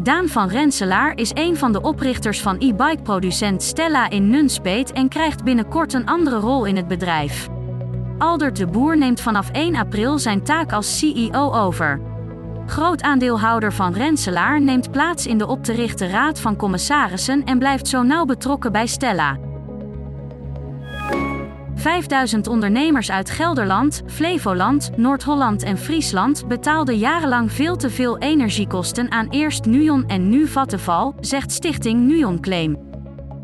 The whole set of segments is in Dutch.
Daan van Renselaar is een van de oprichters van e-bike-producent Stella in Nunspeet en krijgt binnenkort een andere rol in het bedrijf. Aldert de Boer neemt vanaf 1 april zijn taak als CEO over. Groot aandeelhouder van Renselaar neemt plaats in de op te richten raad van commissarissen en blijft zo nauw betrokken bij Stella. 5000 ondernemers uit Gelderland, Flevoland, Noord-Holland en Friesland betaalden jarenlang veel te veel energiekosten aan eerst Nuon en nu Vattenval, zegt stichting Nuon Claim.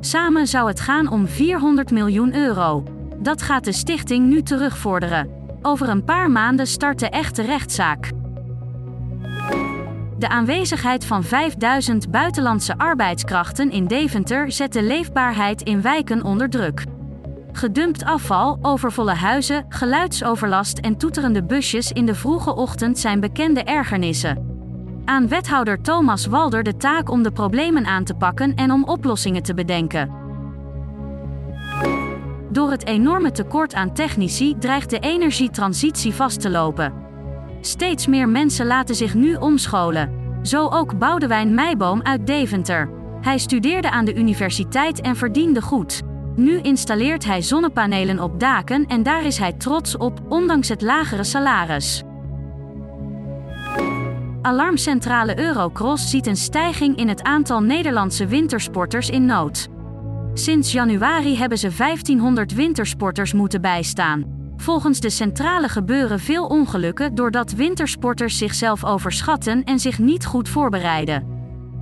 Samen zou het gaan om 400 miljoen euro. Dat gaat de stichting nu terugvorderen. Over een paar maanden start de echte rechtszaak. De aanwezigheid van 5000 buitenlandse arbeidskrachten in Deventer zet de leefbaarheid in wijken onder druk. Gedumpt afval, overvolle huizen, geluidsoverlast en toeterende busjes in de vroege ochtend zijn bekende ergernissen. Aan wethouder Thomas Walder de taak om de problemen aan te pakken en om oplossingen te bedenken. Door het enorme tekort aan technici dreigt de energietransitie vast te lopen. Steeds meer mensen laten zich nu omscholen. Zo ook Boudewijn Meijboom uit Deventer. Hij studeerde aan de universiteit en verdiende goed. Nu installeert hij zonnepanelen op daken en daar is hij trots op, ondanks het lagere salaris. Alarmcentrale Eurocross ziet een stijging in het aantal Nederlandse wintersporters in nood. Sinds januari hebben ze 1500 wintersporters moeten bijstaan. Volgens de centrale gebeuren veel ongelukken doordat wintersporters zichzelf overschatten en zich niet goed voorbereiden.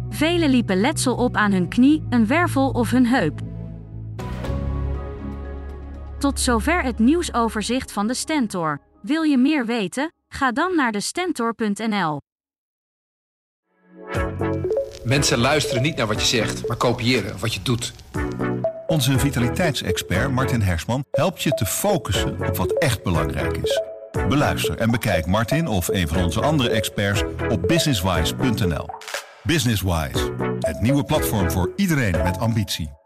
Velen liepen letsel op aan hun knie, een wervel of hun heup. Tot zover het nieuwsoverzicht van de Stentor. Wil je meer weten? Ga dan naar de Stentor.nl. Mensen luisteren niet naar wat je zegt, maar kopiëren wat je doet. Onze vitaliteitsexpert Martin Hersman helpt je te focussen op wat echt belangrijk is. Beluister en bekijk Martin of een van onze andere experts op businesswise.nl. Businesswise, het nieuwe platform voor iedereen met ambitie.